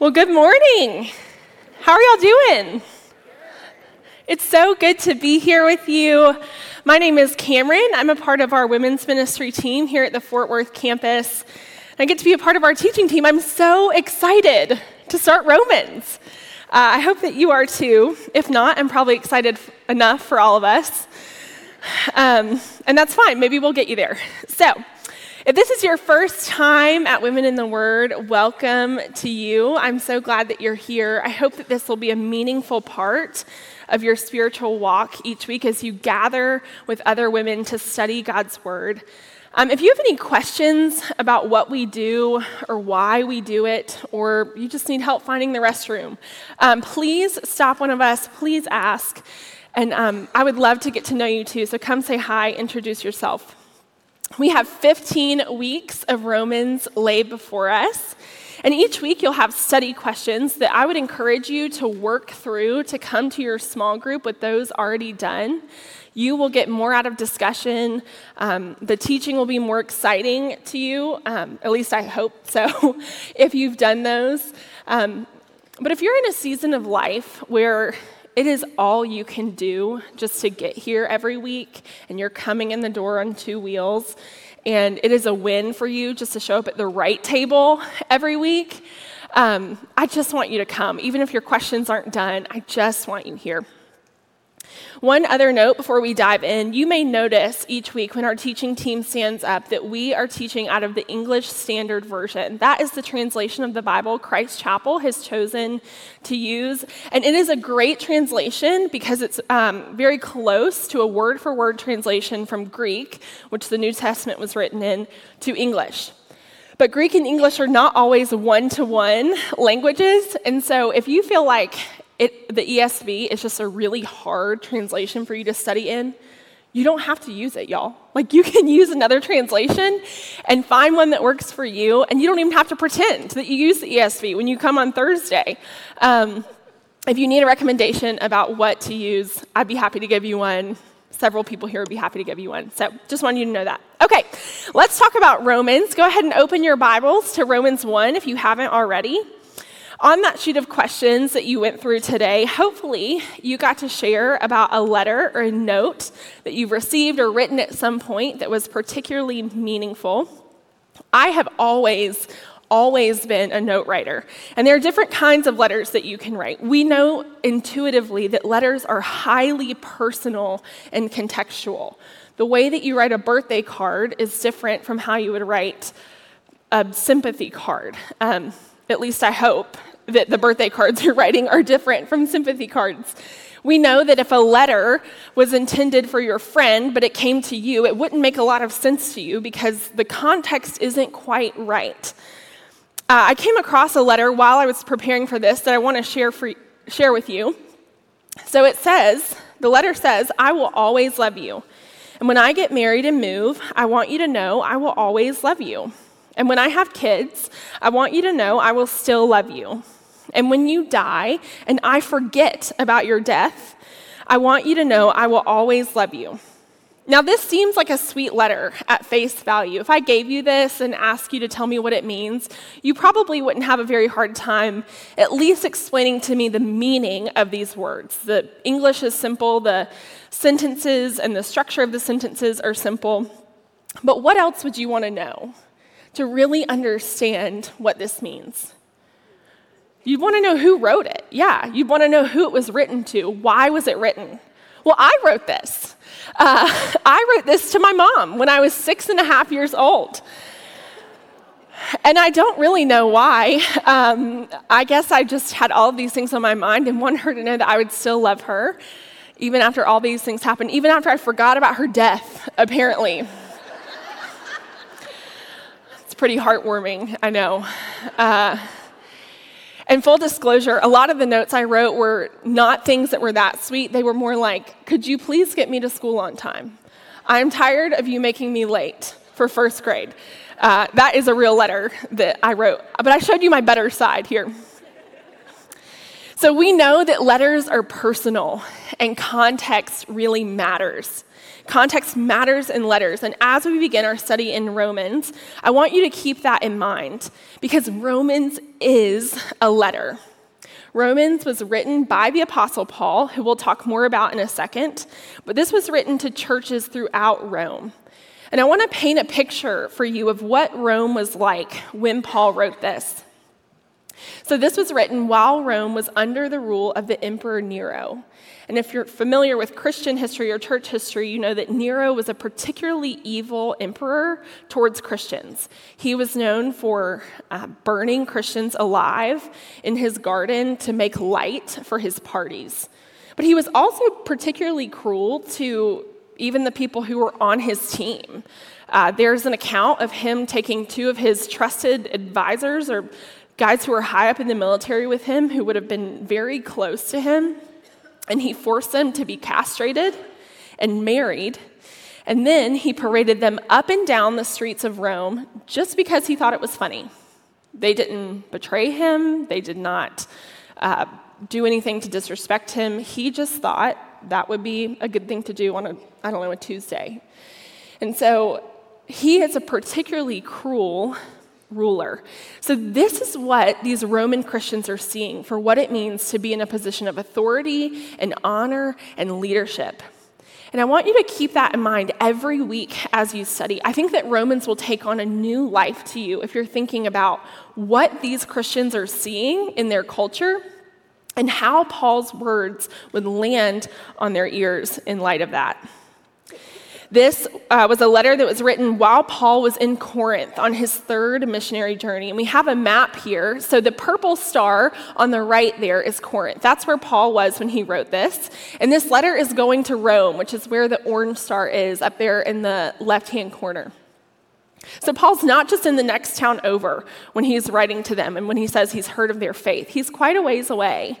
Well, good morning. How are y'all doing? It's so good to be here with you. My name is Cameron. I'm a part of our women's ministry team here at the Fort Worth campus. I get to be a part of our teaching team. I'm so excited to start Romans. Uh, I hope that you are too. If not, I'm probably excited f- enough for all of us. Um, and that's fine. Maybe we'll get you there. So, if this is your first time at Women in the Word, welcome to you. I'm so glad that you're here. I hope that this will be a meaningful part of your spiritual walk each week as you gather with other women to study God's Word. Um, if you have any questions about what we do or why we do it, or you just need help finding the restroom, um, please stop one of us. Please ask. And um, I would love to get to know you too. So come say hi, introduce yourself. We have 15 weeks of Romans laid before us. And each week you'll have study questions that I would encourage you to work through to come to your small group with those already done. You will get more out of discussion. Um, the teaching will be more exciting to you, um, at least I hope so, if you've done those. Um, but if you're in a season of life where it is all you can do just to get here every week, and you're coming in the door on two wheels, and it is a win for you just to show up at the right table every week. Um, I just want you to come. Even if your questions aren't done, I just want you here. One other note before we dive in you may notice each week when our teaching team stands up that we are teaching out of the English Standard Version. That is the translation of the Bible Christ Chapel has chosen to use. And it is a great translation because it's um, very close to a word for word translation from Greek, which the New Testament was written in, to English. But Greek and English are not always one to one languages. And so if you feel like it, the ESV is just a really hard translation for you to study in, you don't have to use it, y'all. Like, you can use another translation and find one that works for you, and you don't even have to pretend that you use the ESV when you come on Thursday. Um, if you need a recommendation about what to use, I'd be happy to give you one. Several people here would be happy to give you one. So, just wanted you to know that. Okay, let's talk about Romans. Go ahead and open your Bibles to Romans 1 if you haven't already. On that sheet of questions that you went through today, hopefully you got to share about a letter or a note that you've received or written at some point that was particularly meaningful. I have always, always been a note writer. And there are different kinds of letters that you can write. We know intuitively that letters are highly personal and contextual. The way that you write a birthday card is different from how you would write a sympathy card. Um, at least I hope that the birthday cards you're writing are different from sympathy cards. We know that if a letter was intended for your friend, but it came to you, it wouldn't make a lot of sense to you because the context isn't quite right. Uh, I came across a letter while I was preparing for this that I want to share, for, share with you. So it says, the letter says, I will always love you. And when I get married and move, I want you to know I will always love you. And when I have kids, I want you to know I will still love you. And when you die and I forget about your death, I want you to know I will always love you. Now, this seems like a sweet letter at face value. If I gave you this and asked you to tell me what it means, you probably wouldn't have a very hard time at least explaining to me the meaning of these words. The English is simple, the sentences and the structure of the sentences are simple. But what else would you want to know to really understand what this means? You'd want to know who wrote it. Yeah, you'd want to know who it was written to. Why was it written? Well, I wrote this. Uh, I wrote this to my mom when I was six and a half years old. And I don't really know why. Um, I guess I just had all of these things on my mind and wanted her to know that I would still love her, even after all these things happened, even after I forgot about her death, apparently. Pretty heartwarming, I know. Uh, and full disclosure, a lot of the notes I wrote were not things that were that sweet. They were more like, could you please get me to school on time? I'm tired of you making me late for first grade. Uh, that is a real letter that I wrote. But I showed you my better side here. So we know that letters are personal and context really matters. Context matters in letters. And as we begin our study in Romans, I want you to keep that in mind because Romans is a letter. Romans was written by the Apostle Paul, who we'll talk more about in a second, but this was written to churches throughout Rome. And I want to paint a picture for you of what Rome was like when Paul wrote this. So, this was written while Rome was under the rule of the Emperor Nero. And if you're familiar with Christian history or church history, you know that Nero was a particularly evil emperor towards Christians. He was known for uh, burning Christians alive in his garden to make light for his parties. But he was also particularly cruel to even the people who were on his team. Uh, there's an account of him taking two of his trusted advisors or guys who were high up in the military with him who would have been very close to him and he forced them to be castrated and married. And then he paraded them up and down the streets of Rome just because he thought it was funny. They didn't betray him, they did not uh, do anything to disrespect him. He just thought that would be a good thing to do on a, I don't know, a Tuesday. And so he is a particularly cruel ruler. So, this is what these Roman Christians are seeing for what it means to be in a position of authority and honor and leadership. And I want you to keep that in mind every week as you study. I think that Romans will take on a new life to you if you're thinking about what these Christians are seeing in their culture and how Paul's words would land on their ears in light of that. This uh, was a letter that was written while Paul was in Corinth on his third missionary journey. And we have a map here. So the purple star on the right there is Corinth. That's where Paul was when he wrote this. And this letter is going to Rome, which is where the orange star is up there in the left hand corner. So, Paul's not just in the next town over when he's writing to them and when he says he's heard of their faith, he's quite a ways away.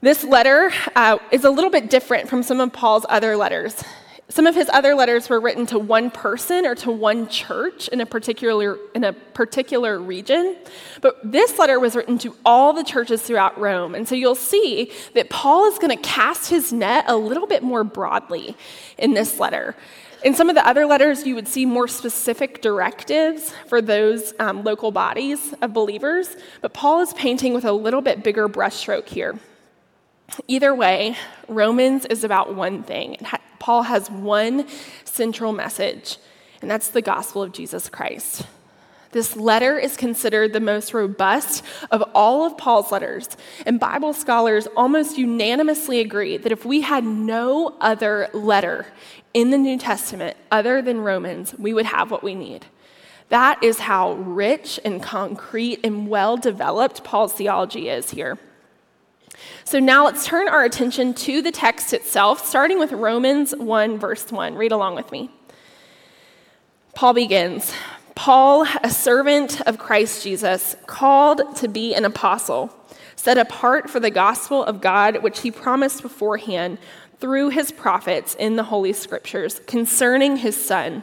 This letter uh, is a little bit different from some of Paul's other letters. Some of his other letters were written to one person or to one church in a particular, in a particular region. But this letter was written to all the churches throughout Rome. And so you'll see that Paul is going to cast his net a little bit more broadly in this letter. In some of the other letters, you would see more specific directives for those um, local bodies of believers, but Paul is painting with a little bit bigger brushstroke here. Either way, Romans is about one thing. Paul has one central message, and that's the gospel of Jesus Christ. This letter is considered the most robust of all of Paul's letters, and Bible scholars almost unanimously agree that if we had no other letter in the New Testament other than Romans, we would have what we need. That is how rich and concrete and well developed Paul's theology is here. So now let's turn our attention to the text itself, starting with Romans 1, verse 1. Read along with me. Paul begins Paul, a servant of Christ Jesus, called to be an apostle, set apart for the gospel of God, which he promised beforehand through his prophets in the Holy Scriptures concerning his Son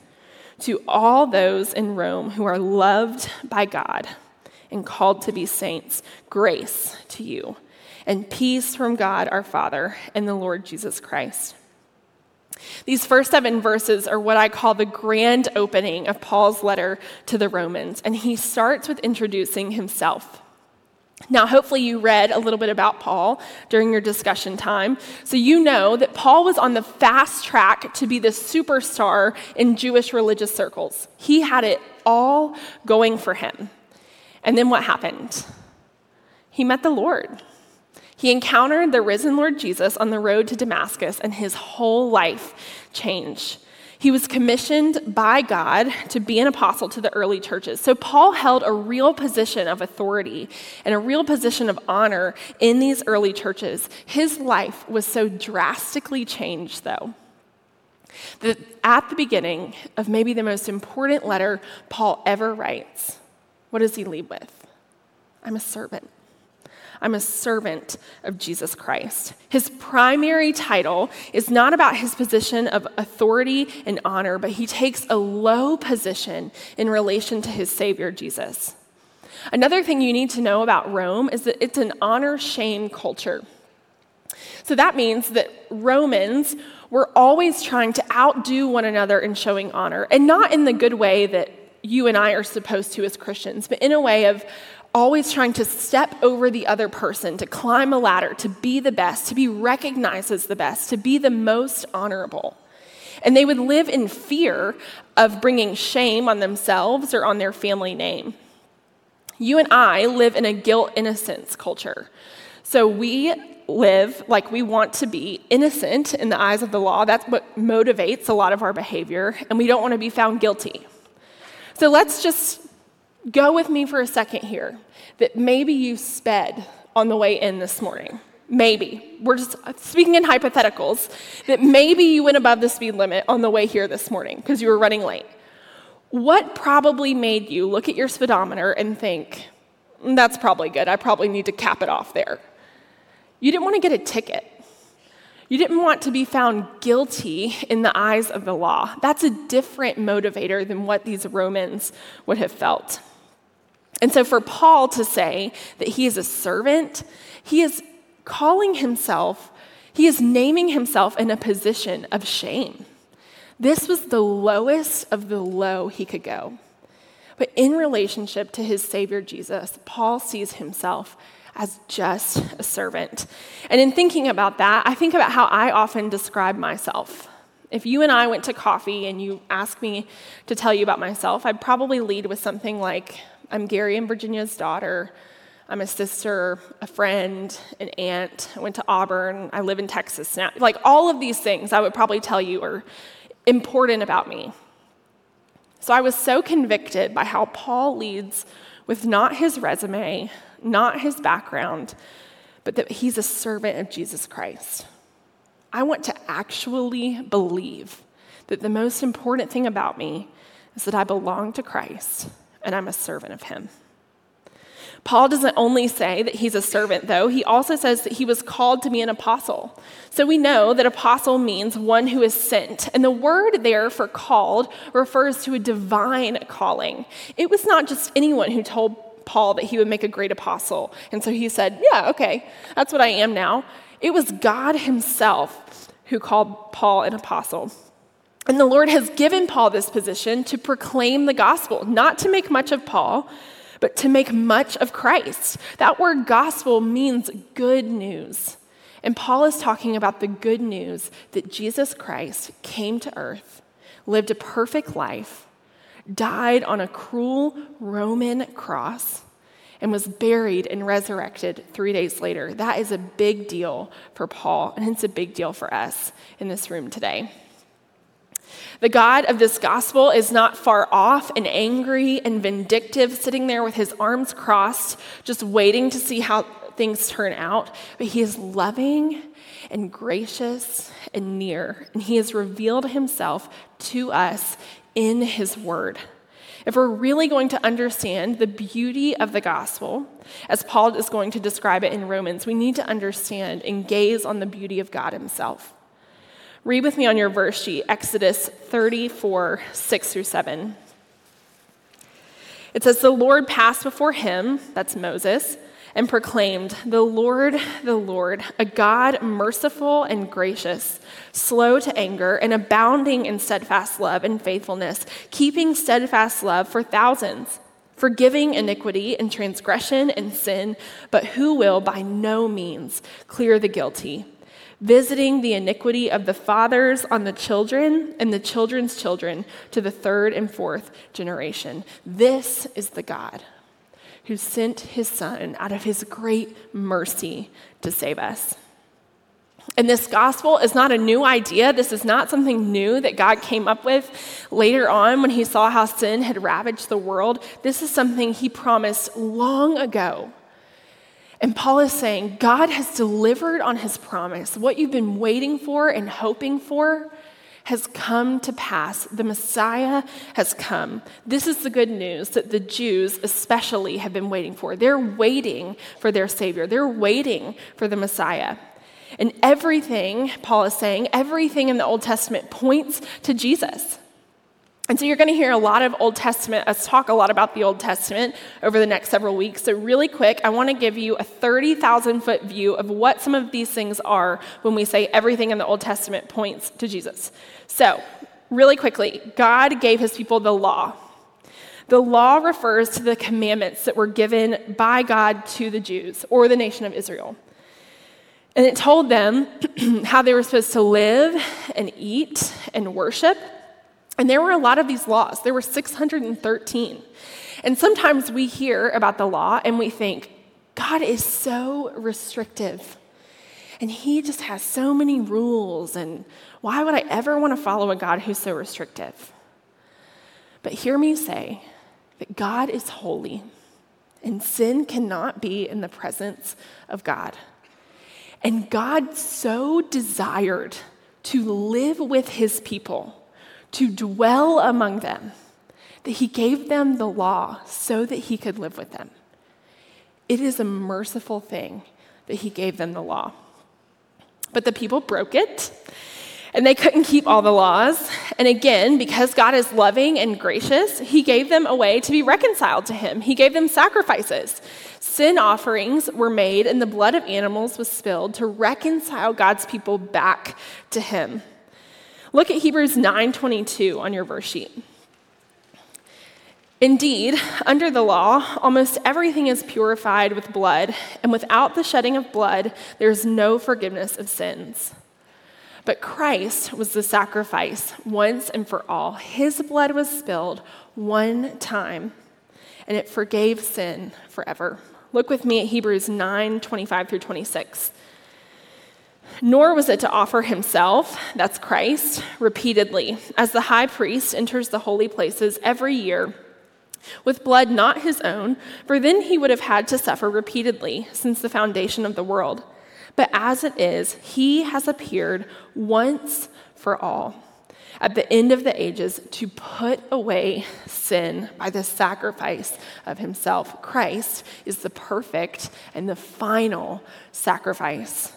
to all those in Rome who are loved by God and called to be saints, grace to you and peace from God our Father and the Lord Jesus Christ. These first seven verses are what I call the grand opening of Paul's letter to the Romans, and he starts with introducing himself. Now, hopefully, you read a little bit about Paul during your discussion time. So, you know that Paul was on the fast track to be the superstar in Jewish religious circles. He had it all going for him. And then what happened? He met the Lord. He encountered the risen Lord Jesus on the road to Damascus, and his whole life changed. He was commissioned by God to be an apostle to the early churches. So Paul held a real position of authority and a real position of honor in these early churches. His life was so drastically changed, though. that at the beginning of maybe the most important letter Paul ever writes, what does he lead with? I'm a servant. I'm a servant of Jesus Christ. His primary title is not about his position of authority and honor, but he takes a low position in relation to his Savior, Jesus. Another thing you need to know about Rome is that it's an honor shame culture. So that means that Romans were always trying to outdo one another in showing honor, and not in the good way that you and I are supposed to as Christians, but in a way of always trying to step over the other person, to climb a ladder, to be the best, to be recognized as the best, to be the most honorable. And they would live in fear of bringing shame on themselves or on their family name. You and I live in a guilt innocence culture. So we live like we want to be innocent in the eyes of the law. That's what motivates a lot of our behavior, and we don't want to be found guilty. So let's just go with me for a second here that maybe you sped on the way in this morning. Maybe. We're just speaking in hypotheticals that maybe you went above the speed limit on the way here this morning because you were running late. What probably made you look at your speedometer and think, mm, that's probably good. I probably need to cap it off there? You didn't want to get a ticket. You didn't want to be found guilty in the eyes of the law. That's a different motivator than what these Romans would have felt. And so, for Paul to say that he is a servant, he is calling himself, he is naming himself in a position of shame. This was the lowest of the low he could go. But in relationship to his Savior Jesus, Paul sees himself as just a servant. And in thinking about that, I think about how I often describe myself. If you and I went to coffee and you asked me to tell you about myself, I'd probably lead with something like I'm Gary and Virginia's daughter. I'm a sister, a friend, an aunt. I went to Auburn. I live in Texas now. Like all of these things, I would probably tell you are important about me. So I was so convicted by how Paul leads with not his resume, not his background, but that he's a servant of Jesus Christ. I want to actually believe that the most important thing about me is that I belong to Christ and I'm a servant of him. Paul doesn't only say that he's a servant, though, he also says that he was called to be an apostle. So we know that apostle means one who is sent. And the word there for called refers to a divine calling. It was not just anyone who told Paul that he would make a great apostle. And so he said, Yeah, okay, that's what I am now. It was God himself who called Paul an apostle. And the Lord has given Paul this position to proclaim the gospel, not to make much of Paul, but to make much of Christ. That word gospel means good news. And Paul is talking about the good news that Jesus Christ came to earth, lived a perfect life, died on a cruel Roman cross, and was buried and resurrected three days later. That is a big deal for Paul, and it's a big deal for us in this room today. The God of this gospel is not far off and angry and vindictive, sitting there with his arms crossed, just waiting to see how things turn out. But he is loving and gracious and near, and he has revealed himself to us in his word. If we're really going to understand the beauty of the gospel, as Paul is going to describe it in Romans, we need to understand and gaze on the beauty of God himself. Read with me on your verse sheet, Exodus 34, 6 through 7. It says, The Lord passed before him, that's Moses, and proclaimed, The Lord, the Lord, a God merciful and gracious, slow to anger, and abounding in steadfast love and faithfulness, keeping steadfast love for thousands, forgiving iniquity and transgression and sin, but who will by no means clear the guilty visiting the iniquity of the fathers on the children and the children's children to the third and fourth generation. This is the God who sent his Son out of his great mercy to save us. And this gospel is not a new idea. This is not something new that God came up with later on when he saw how sin had ravaged the world. This is something he promised long ago and Paul is saying, God has delivered on his promise. What you've been waiting for and hoping for has come to pass. The Messiah has come. This is the good news that the Jews, especially, have been waiting for. They're waiting for their Savior, they're waiting for the Messiah. And everything, Paul is saying, everything in the Old Testament points to Jesus. And so you're going to hear a lot of Old Testament, us talk a lot about the Old Testament over the next several weeks. So, really quick, I want to give you a 30,000 foot view of what some of these things are when we say everything in the Old Testament points to Jesus. So, really quickly, God gave his people the law. The law refers to the commandments that were given by God to the Jews or the nation of Israel. And it told them how they were supposed to live and eat and worship and there were a lot of these laws, there were 613. And sometimes we hear about the law and we think, God is so restrictive. And he just has so many rules. And why would I ever want to follow a God who's so restrictive? But hear me say that God is holy, and sin cannot be in the presence of God. And God so desired to live with his people to dwell among them, that he gave them the law so that he could live with them. It is a merciful thing that he gave them the law. But the people broke it, and they couldn't keep all the laws. And again, because God is loving and gracious, he gave them a way to be reconciled to him. He gave them sacrifices. Sin offerings were made, and the blood of animals was spilled to reconcile God's people back to him. Look at Hebrews 9:22 on your verse sheet. Indeed, under the law, almost everything is purified with blood, and without the shedding of blood, there is no forgiveness of sins. But Christ was the sacrifice once and for all. His blood was spilled one time, and it forgave sin forever. Look with me at Hebrews 9 25 through 26. Nor was it to offer himself, that's Christ, repeatedly, as the high priest enters the holy places every year with blood not his own, for then he would have had to suffer repeatedly since the foundation of the world. But as it is, he has appeared once for all at the end of the ages to put away sin by the sacrifice of himself. Christ is the perfect and the final sacrifice.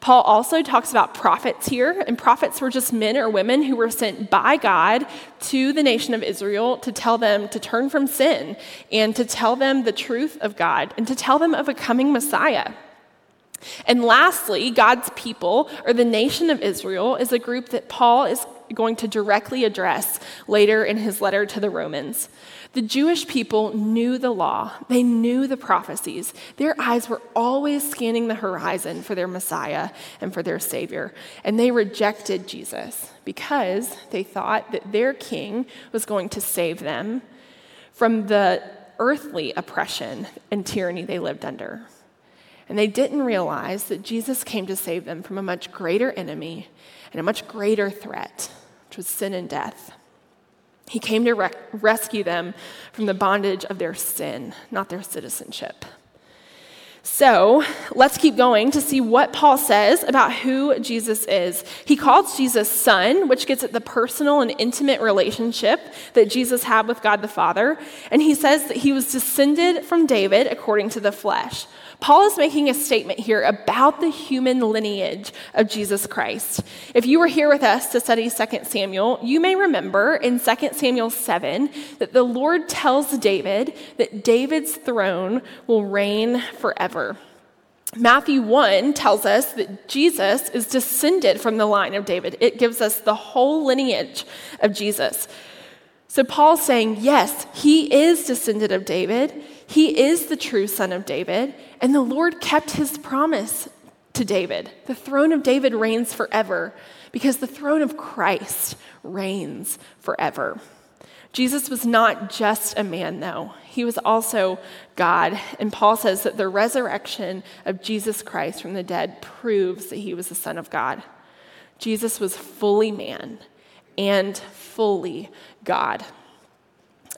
Paul also talks about prophets here, and prophets were just men or women who were sent by God to the nation of Israel to tell them to turn from sin and to tell them the truth of God and to tell them of a coming Messiah. And lastly, God's people, or the nation of Israel, is a group that Paul is going to directly address later in his letter to the Romans. The Jewish people knew the law, they knew the prophecies. Their eyes were always scanning the horizon for their Messiah and for their Savior. And they rejected Jesus because they thought that their king was going to save them from the earthly oppression and tyranny they lived under. And they didn't realize that Jesus came to save them from a much greater enemy and a much greater threat, which was sin and death. He came to re- rescue them from the bondage of their sin, not their citizenship. So let's keep going to see what Paul says about who Jesus is. He calls Jesus son, which gets at the personal and intimate relationship that Jesus had with God the Father. And he says that he was descended from David according to the flesh. Paul is making a statement here about the human lineage of Jesus Christ. If you were here with us to study 2 Samuel, you may remember in 2 Samuel 7 that the Lord tells David that David's throne will reign forever. Matthew 1 tells us that Jesus is descended from the line of David. It gives us the whole lineage of Jesus. So Paul's saying, yes, he is descended of David. He is the true son of David. And the Lord kept his promise to David. The throne of David reigns forever because the throne of Christ reigns forever. Jesus was not just a man, though. He was also God. And Paul says that the resurrection of Jesus Christ from the dead proves that he was the Son of God. Jesus was fully man and fully God.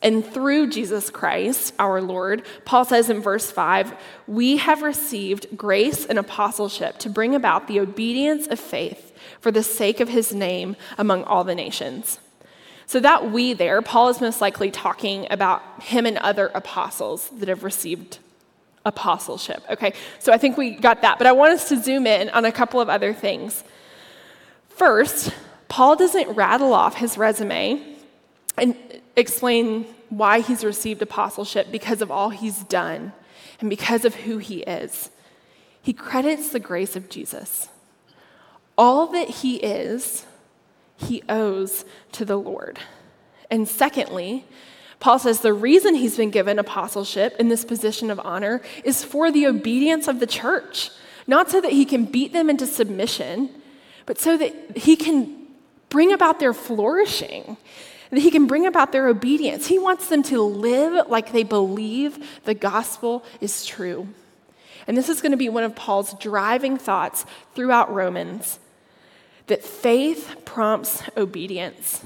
And through Jesus Christ, our Lord, Paul says in verse 5, we have received grace and apostleship to bring about the obedience of faith for the sake of his name among all the nations. So, that we there, Paul is most likely talking about him and other apostles that have received apostleship. Okay, so I think we got that, but I want us to zoom in on a couple of other things. First, Paul doesn't rattle off his resume and explain why he's received apostleship because of all he's done and because of who he is. He credits the grace of Jesus. All that he is, he owes to the Lord. And secondly, Paul says the reason he's been given apostleship in this position of honor is for the obedience of the church, not so that he can beat them into submission, but so that he can bring about their flourishing, that he can bring about their obedience. He wants them to live like they believe the gospel is true. And this is going to be one of Paul's driving thoughts throughout Romans that faith prompts obedience.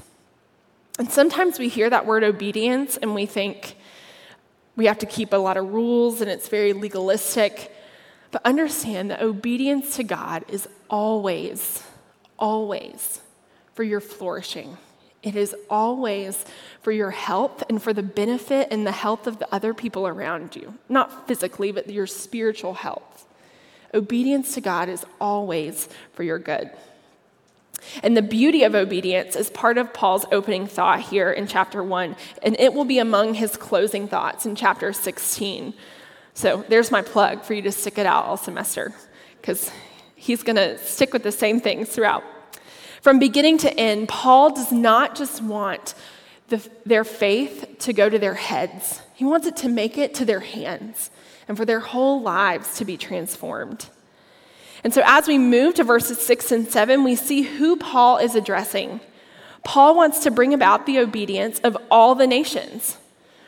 And sometimes we hear that word obedience and we think we have to keep a lot of rules and it's very legalistic. But understand that obedience to God is always, always for your flourishing. It is always for your health and for the benefit and the health of the other people around you. Not physically, but your spiritual health. Obedience to God is always for your good. And the beauty of obedience is part of Paul's opening thought here in chapter 1, and it will be among his closing thoughts in chapter 16. So there's my plug for you to stick it out all semester, because he's going to stick with the same things throughout. From beginning to end, Paul does not just want the, their faith to go to their heads, he wants it to make it to their hands and for their whole lives to be transformed. And so, as we move to verses six and seven, we see who Paul is addressing. Paul wants to bring about the obedience of all the nations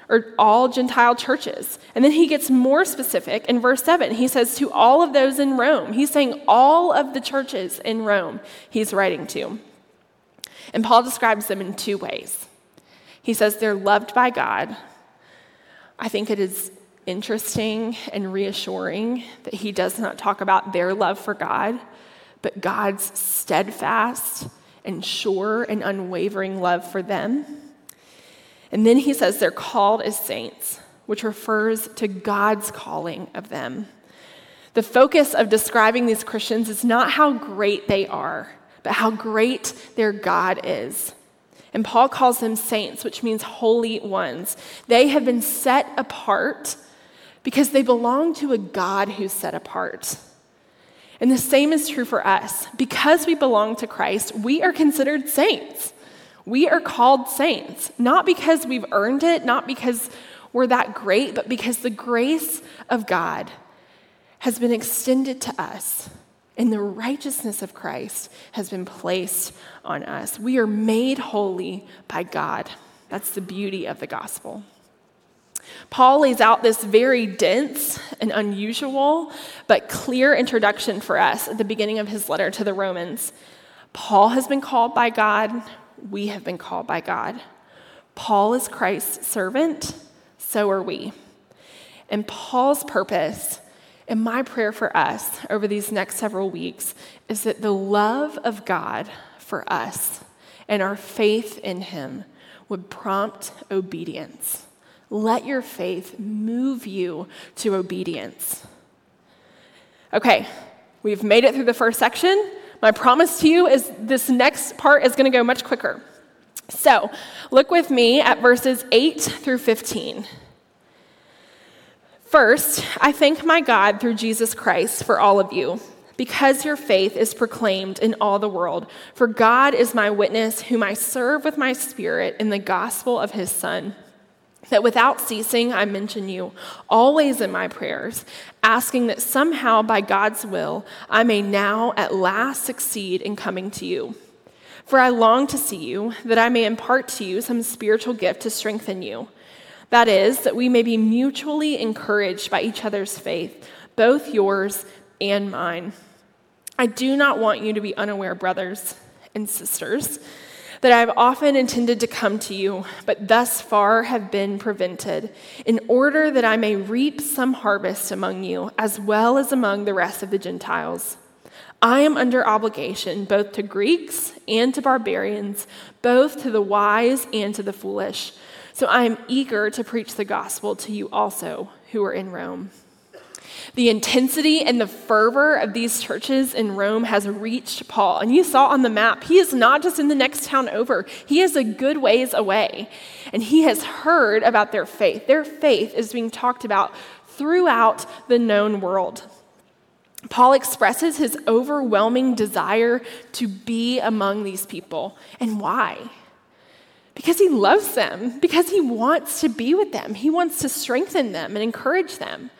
or all Gentile churches. And then he gets more specific in verse 7. He says, To all of those in Rome. He's saying all of the churches in Rome he's writing to. And Paul describes them in two ways. He says they're loved by God. I think it is interesting and reassuring that he does not talk about their love for God, but God's steadfast and sure and unwavering love for them. And then he says they're called as saints, which refers to God's calling of them. The focus of describing these Christians is not how great they are, but how great their God is. And Paul calls them saints, which means holy ones. They have been set apart because they belong to a God who's set apart. And the same is true for us. Because we belong to Christ, we are considered saints. We are called saints, not because we've earned it, not because we're that great, but because the grace of God has been extended to us and the righteousness of Christ has been placed on us. We are made holy by God. That's the beauty of the gospel. Paul lays out this very dense and unusual but clear introduction for us at the beginning of his letter to the Romans. Paul has been called by God, we have been called by God. Paul is Christ's servant, so are we. And Paul's purpose and my prayer for us over these next several weeks is that the love of God for us and our faith in Him would prompt obedience. Let your faith move you to obedience. Okay, we've made it through the first section. My promise to you is this next part is going to go much quicker. So, look with me at verses 8 through 15. First, I thank my God through Jesus Christ for all of you, because your faith is proclaimed in all the world. For God is my witness, whom I serve with my spirit in the gospel of his Son that without ceasing I mention you always in my prayers, asking that somehow by God's will I may now at last succeed in coming to you. For I long to see you, that I may impart to you some spiritual gift to strengthen you. That is, that we may be mutually encouraged by each other's faith, both yours and mine. I do not want you to be unaware, brothers and sisters that I have often intended to come to you, but thus far have been prevented, in order that I may reap some harvest among you, as well as among the rest of the Gentiles. I am under obligation both to Greeks and to barbarians, both to the wise and to the foolish. So I am eager to preach the gospel to you also who are in Rome. The intensity and the fervor of these churches in Rome has reached Paul. And you saw on the map, he is not just in the next town over, he is a good ways away. And he has heard about their faith. Their faith is being talked about throughout the known world. Paul expresses his overwhelming desire to be among these people. And why? Because he loves them, because he wants to be with them, he wants to strengthen them and encourage them.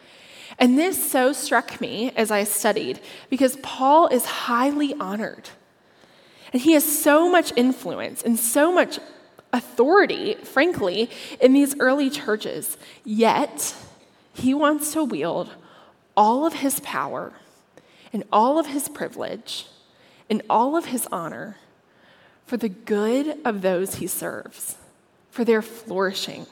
And this so struck me as I studied because Paul is highly honored. And he has so much influence and so much authority, frankly, in these early churches. Yet, he wants to wield all of his power and all of his privilege and all of his honor for the good of those he serves, for their flourishing.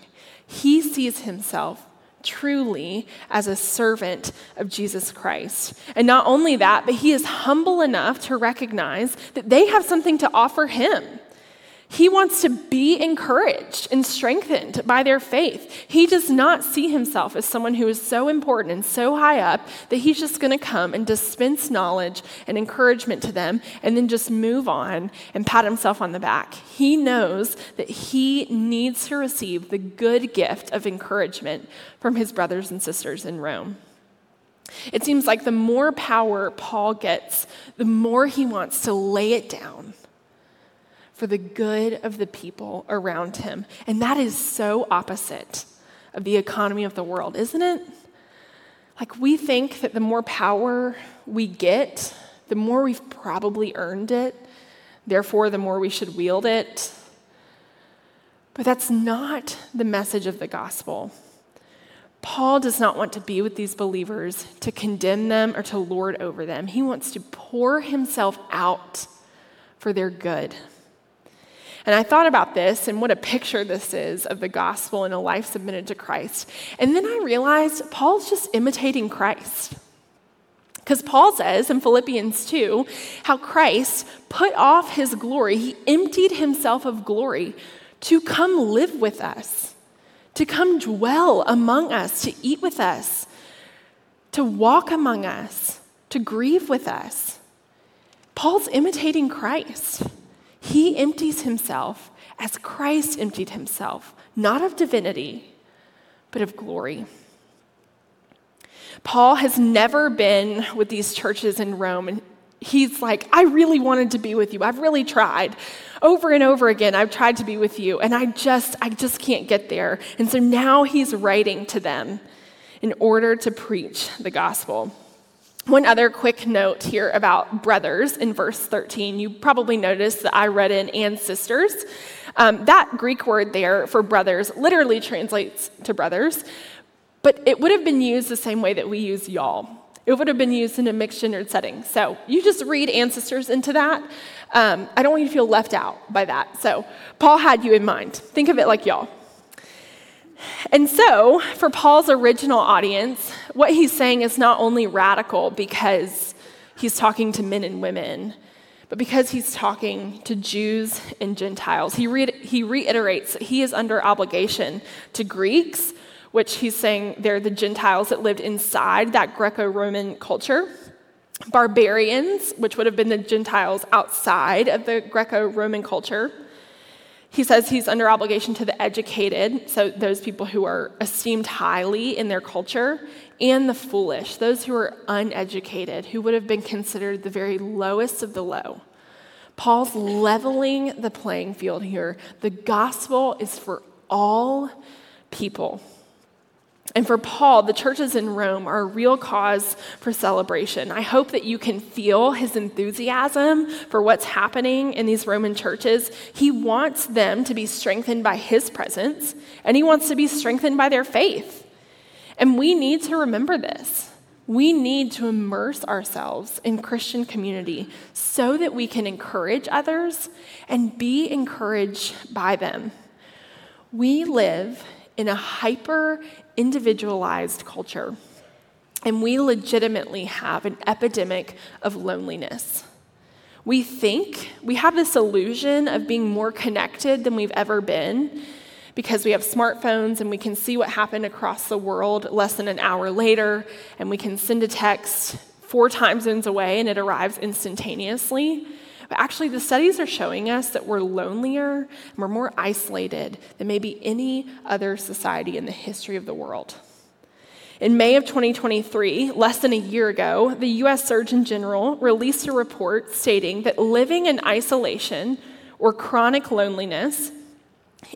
He sees himself truly as a servant of Jesus Christ. And not only that, but he is humble enough to recognize that they have something to offer him. He wants to be encouraged and strengthened by their faith. He does not see himself as someone who is so important and so high up that he's just going to come and dispense knowledge and encouragement to them and then just move on and pat himself on the back. He knows that he needs to receive the good gift of encouragement from his brothers and sisters in Rome. It seems like the more power Paul gets, the more he wants to lay it down for the good of the people around him. And that is so opposite of the economy of the world, isn't it? Like, we think that the more power we get, the more we've probably earned it, therefore, the more we should wield it. But that's not the message of the gospel. Paul does not want to be with these believers to condemn them or to lord over them. He wants to pour himself out for their good. And I thought about this and what a picture this is of the gospel and a life submitted to Christ. And then I realized Paul's just imitating Christ. Because Paul says in Philippians 2 how Christ put off his glory, he emptied himself of glory to come live with us, to come dwell among us, to eat with us, to walk among us, to grieve with us. Paul's imitating Christ. He empties himself as Christ emptied himself, not of divinity, but of glory. Paul has never been with these churches in Rome, and he's like, I really wanted to be with you. I've really tried. Over and over again, I've tried to be with you, and I just, I just can't get there. And so now he's writing to them in order to preach the gospel. One other quick note here about brothers in verse 13. You probably noticed that I read in and sisters. Um, that Greek word there for brothers literally translates to brothers, but it would have been used the same way that we use y'all. It would have been used in a mixed gendered setting. So you just read ancestors into that. Um, I don't want you to feel left out by that. So Paul had you in mind. Think of it like y'all. And so, for Paul's original audience, what he's saying is not only radical because he's talking to men and women, but because he's talking to Jews and Gentiles. He, re- he reiterates that he is under obligation to Greeks, which he's saying they're the Gentiles that lived inside that Greco Roman culture. Barbarians, which would have been the Gentiles outside of the Greco Roman culture he says he's under obligation to the educated, so those people who are esteemed highly in their culture, and the foolish, those who are uneducated, who would have been considered the very lowest of the low. Paul's leveling the playing field here. The gospel is for all people. And for Paul, the churches in Rome are a real cause for celebration. I hope that you can feel his enthusiasm for what's happening in these Roman churches. He wants them to be strengthened by his presence, and he wants to be strengthened by their faith. And we need to remember this. We need to immerse ourselves in Christian community so that we can encourage others and be encouraged by them. We live in a hyper individualized culture. And we legitimately have an epidemic of loneliness. We think, we have this illusion of being more connected than we've ever been because we have smartphones and we can see what happened across the world less than an hour later, and we can send a text four time zones away and it arrives instantaneously. But actually, the studies are showing us that we're lonelier and we're more isolated than maybe any other society in the history of the world. In May of 2023, less than a year ago, the US Surgeon General released a report stating that living in isolation or chronic loneliness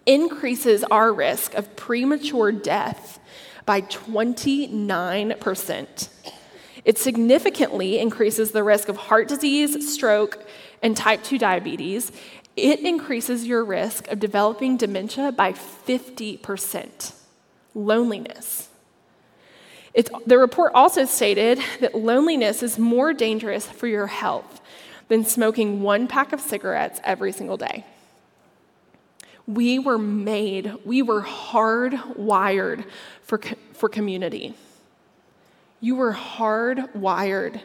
increases our risk of premature death by 29%. It significantly increases the risk of heart disease, stroke, and type 2 diabetes. It increases your risk of developing dementia by 50%. Loneliness. It's, the report also stated that loneliness is more dangerous for your health than smoking one pack of cigarettes every single day. We were made, we were hardwired for, for community. You were hardwired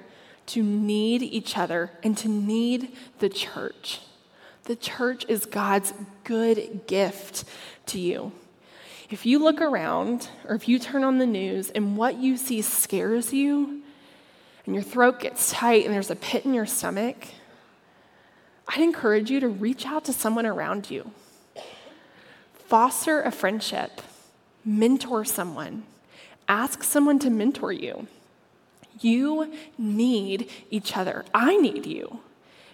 to need each other and to need the church. The church is God's good gift to you. If you look around or if you turn on the news and what you see scares you and your throat gets tight and there's a pit in your stomach, I'd encourage you to reach out to someone around you. Foster a friendship, mentor someone, ask someone to mentor you. You need each other. I need you.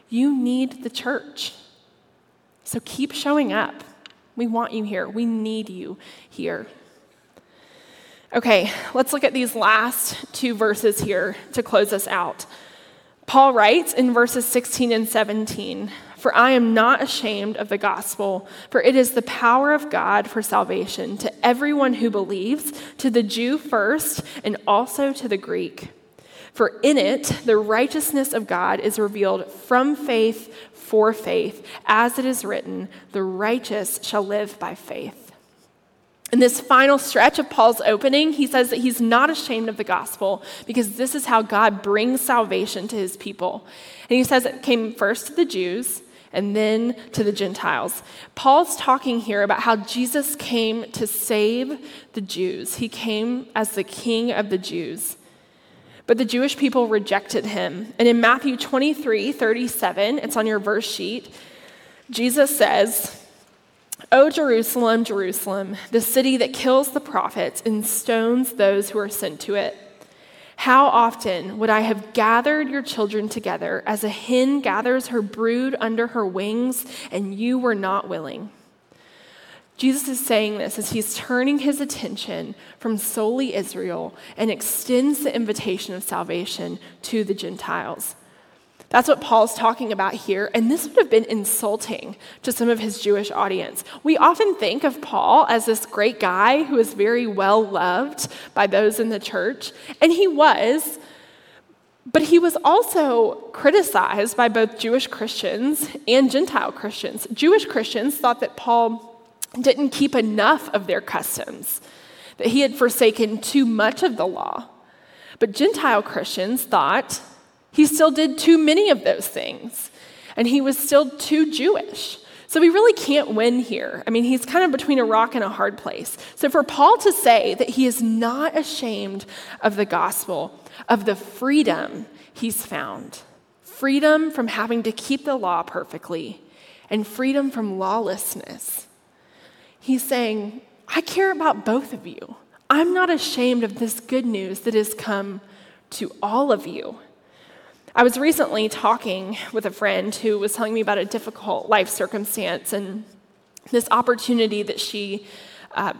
You need the church. So keep showing up. We want you here. We need you here. Okay, let's look at these last two verses here to close us out. Paul writes in verses 16 and 17 For I am not ashamed of the gospel, for it is the power of God for salvation to everyone who believes, to the Jew first, and also to the Greek. For in it, the righteousness of God is revealed from faith for faith, as it is written, the righteous shall live by faith. In this final stretch of Paul's opening, he says that he's not ashamed of the gospel because this is how God brings salvation to his people. And he says it came first to the Jews and then to the Gentiles. Paul's talking here about how Jesus came to save the Jews, he came as the king of the Jews. But the Jewish people rejected him. And in Matthew 23 37, it's on your verse sheet, Jesus says, O Jerusalem, Jerusalem, the city that kills the prophets and stones those who are sent to it. How often would I have gathered your children together as a hen gathers her brood under her wings, and you were not willing? Jesus is saying this as he's turning his attention from solely Israel and extends the invitation of salvation to the Gentiles. That's what Paul's talking about here, and this would have been insulting to some of his Jewish audience. We often think of Paul as this great guy who is very well loved by those in the church, and he was, but he was also criticized by both Jewish Christians and Gentile Christians. Jewish Christians thought that Paul didn't keep enough of their customs, that he had forsaken too much of the law. But Gentile Christians thought he still did too many of those things, and he was still too Jewish. So we really can't win here. I mean, he's kind of between a rock and a hard place. So for Paul to say that he is not ashamed of the gospel, of the freedom he's found, freedom from having to keep the law perfectly, and freedom from lawlessness He's saying, I care about both of you. I'm not ashamed of this good news that has come to all of you. I was recently talking with a friend who was telling me about a difficult life circumstance and this opportunity that she, uh,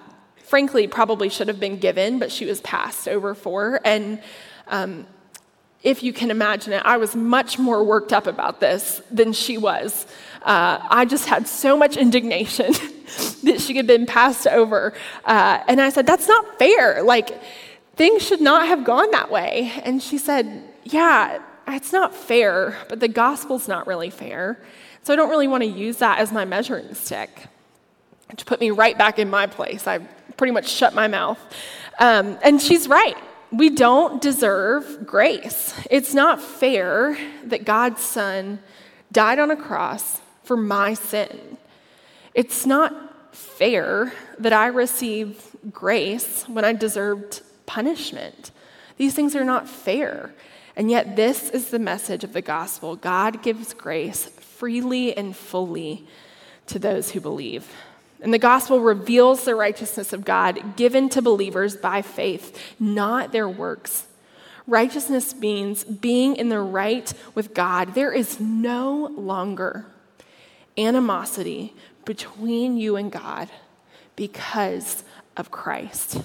frankly, probably should have been given, but she was passed over for. And um, if you can imagine it, I was much more worked up about this than she was. Uh, I just had so much indignation that she had been passed over. Uh, and I said, That's not fair. Like, things should not have gone that way. And she said, Yeah, it's not fair, but the gospel's not really fair. So I don't really want to use that as my measuring stick. Which put me right back in my place. I pretty much shut my mouth. Um, and she's right. we don't deserve grace. It's not fair that God's Son died on a cross for my sin. It's not fair that I receive grace when I deserved punishment. These things are not fair. And yet, this is the message of the gospel God gives grace freely and fully to those who believe. And the gospel reveals the righteousness of God given to believers by faith, not their works. Righteousness means being in the right with God. There is no longer animosity between you and God because of Christ.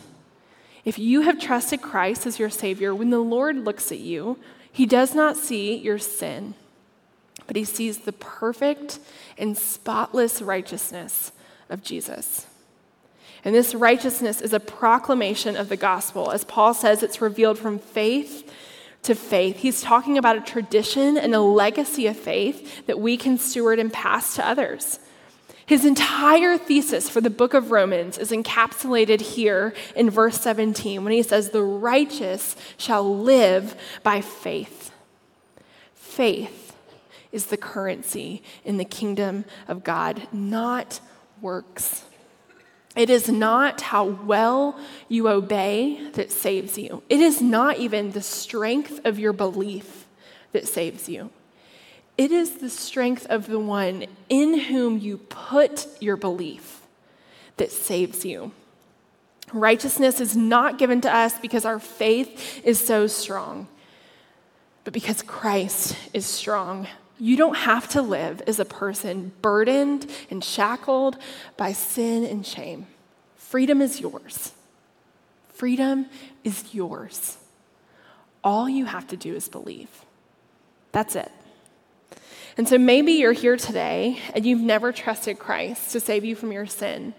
If you have trusted Christ as your Savior, when the Lord looks at you, He does not see your sin, but He sees the perfect and spotless righteousness of Jesus. And this righteousness is a proclamation of the gospel. As Paul says, it's revealed from faith to faith. He's talking about a tradition and a legacy of faith that we can steward and pass to others. His entire thesis for the book of Romans is encapsulated here in verse 17 when he says, The righteous shall live by faith. Faith is the currency in the kingdom of God, not works. It is not how well you obey that saves you. It is not even the strength of your belief that saves you. It is the strength of the one in whom you put your belief that saves you. Righteousness is not given to us because our faith is so strong, but because Christ is strong. You don't have to live as a person burdened and shackled by sin and shame. Freedom is yours. Freedom is yours. All you have to do is believe. That's it. And so maybe you're here today and you've never trusted Christ to save you from your sin.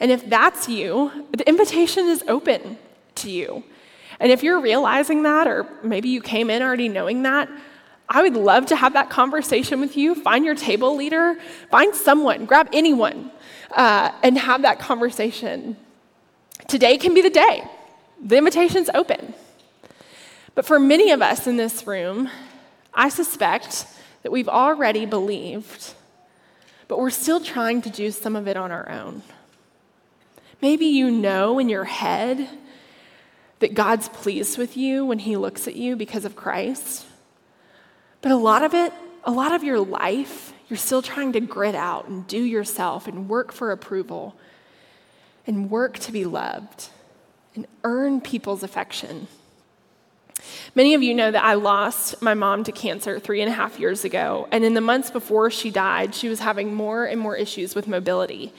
And if that's you, the invitation is open to you. And if you're realizing that, or maybe you came in already knowing that, I would love to have that conversation with you. Find your table leader, find someone, grab anyone, uh, and have that conversation. Today can be the day. The invitation's open. But for many of us in this room, I suspect that we've already believed, but we're still trying to do some of it on our own. Maybe you know in your head that God's pleased with you when He looks at you because of Christ. But a lot of it, a lot of your life, you're still trying to grit out and do yourself and work for approval and work to be loved and earn people's affection. Many of you know that I lost my mom to cancer three and a half years ago. And in the months before she died, she was having more and more issues with mobility.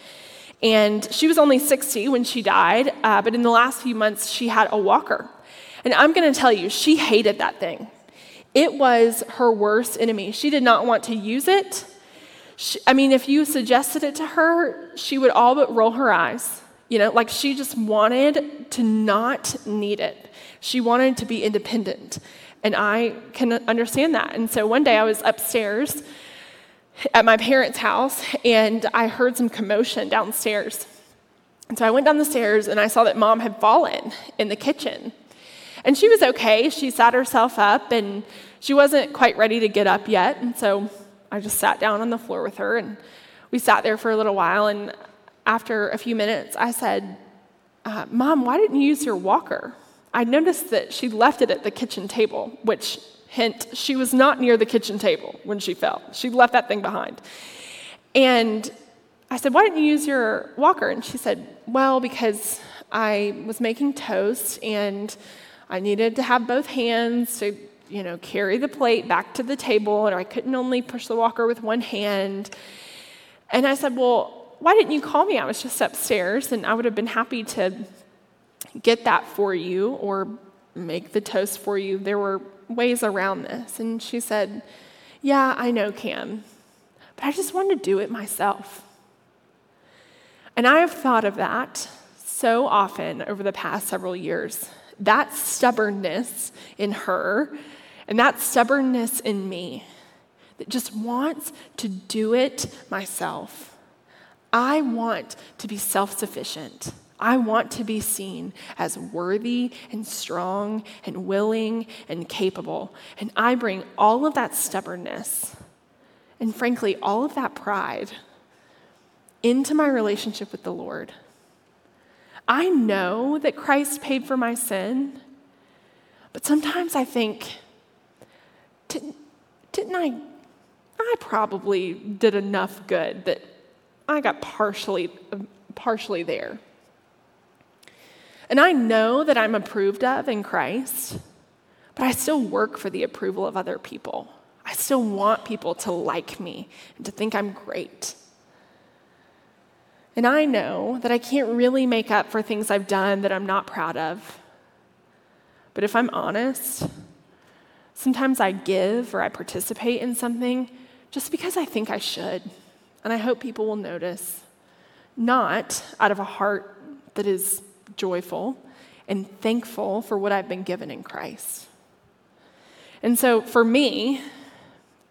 And she was only 60 when she died, uh, but in the last few months, she had a walker. And I'm going to tell you, she hated that thing. It was her worst enemy. She did not want to use it. She, I mean, if you suggested it to her, she would all but roll her eyes. You know, like she just wanted to not need it. She wanted to be independent. And I can understand that. And so one day I was upstairs at my parents' house and I heard some commotion downstairs. And so I went down the stairs and I saw that mom had fallen in the kitchen. And she was okay. She sat herself up and she wasn't quite ready to get up yet. And so I just sat down on the floor with her and we sat there for a little while. And after a few minutes, I said, uh, Mom, why didn't you use your walker? I noticed that she left it at the kitchen table, which, hint, she was not near the kitchen table when she fell. She left that thing behind. And I said, Why didn't you use your walker? And she said, Well, because I was making toast and I needed to have both hands to, you know, carry the plate back to the table, and I couldn't only push the walker with one hand. And I said, Well, why didn't you call me? I was just upstairs, and I would have been happy to get that for you or make the toast for you. There were ways around this. And she said, Yeah, I know, Cam, but I just want to do it myself. And I have thought of that so often over the past several years. That stubbornness in her and that stubbornness in me that just wants to do it myself. I want to be self sufficient. I want to be seen as worthy and strong and willing and capable. And I bring all of that stubbornness and, frankly, all of that pride into my relationship with the Lord. I know that Christ paid for my sin, but sometimes I think, didn't, didn't I? I probably did enough good that I got partially, partially there. And I know that I'm approved of in Christ, but I still work for the approval of other people. I still want people to like me and to think I'm great. And I know that I can't really make up for things I've done that I'm not proud of. But if I'm honest, sometimes I give or I participate in something just because I think I should. And I hope people will notice, not out of a heart that is joyful and thankful for what I've been given in Christ. And so for me,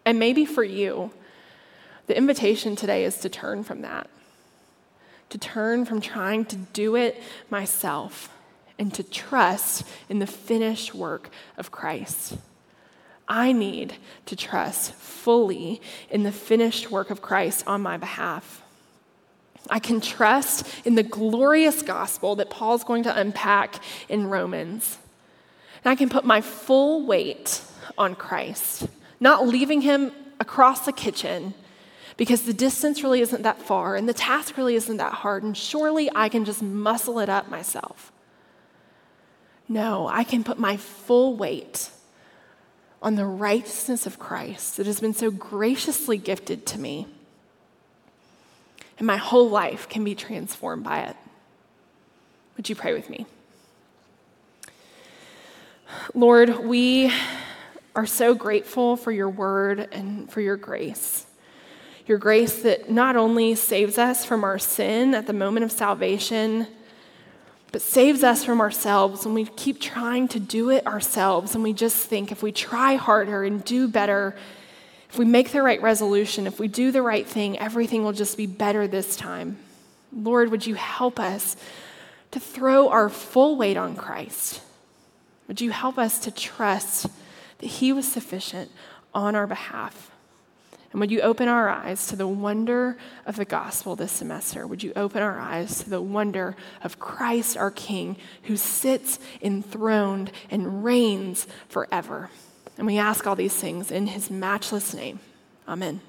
and maybe for you, the invitation today is to turn from that, to turn from trying to do it myself and to trust in the finished work of Christ. I need to trust fully in the finished work of Christ on my behalf. I can trust in the glorious gospel that Paul's going to unpack in Romans. And I can put my full weight on Christ, not leaving him across the kitchen because the distance really isn't that far and the task really isn't that hard, and surely I can just muscle it up myself. No, I can put my full weight on the righteousness of Christ that has been so graciously gifted to me and my whole life can be transformed by it. Would you pray with me? Lord, we are so grateful for your word and for your grace. Your grace that not only saves us from our sin at the moment of salvation, but saves us from ourselves when we keep trying to do it ourselves and we just think if we try harder and do better, if we make the right resolution, if we do the right thing, everything will just be better this time. Lord, would you help us to throw our full weight on Christ? Would you help us to trust that He was sufficient on our behalf? And would you open our eyes to the wonder of the gospel this semester? Would you open our eyes to the wonder of Christ our King who sits enthroned and reigns forever? And we ask all these things in his matchless name. Amen.